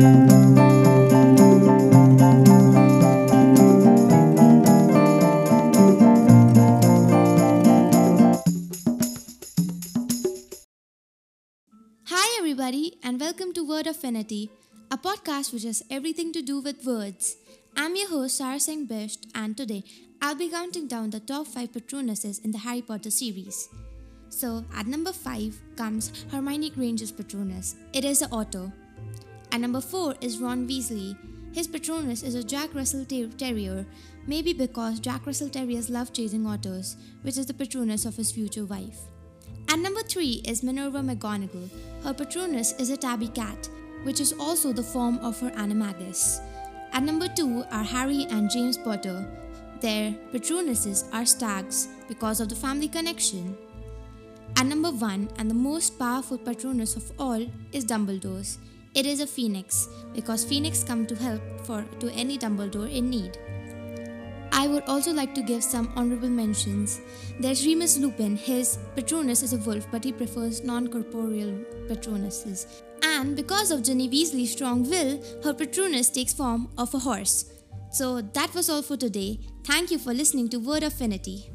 Hi, everybody, and welcome to Word Affinity, a podcast which has everything to do with words. I'm your host, Sarah Singh Bisht, and today I'll be counting down the top 5 Patronuses in the Harry Potter series. So, at number 5 comes Hermione Granger's Patronus. It is a otter. At number 4 is Ron Weasley. His Patronus is a Jack Russell Ter- Terrier, maybe because Jack Russell Terriers love chasing otters, which is the Patronus of his future wife. And number 3 is Minerva McGonagall. Her Patronus is a tabby cat, which is also the form of her animagus. At number 2 are Harry and James Potter. Their Patronuses are stags because of the family connection. At number 1 and the most powerful Patronus of all is Dumbledore's. It is a phoenix because phoenix come to help for to any Dumbledore in need. I would also like to give some honorable mentions. There's Remus Lupin. His Patronus is a wolf, but he prefers non corporeal Patronuses. And because of Ginny Weasley's strong will, her Patronus takes form of a horse. So that was all for today. Thank you for listening to Word Affinity.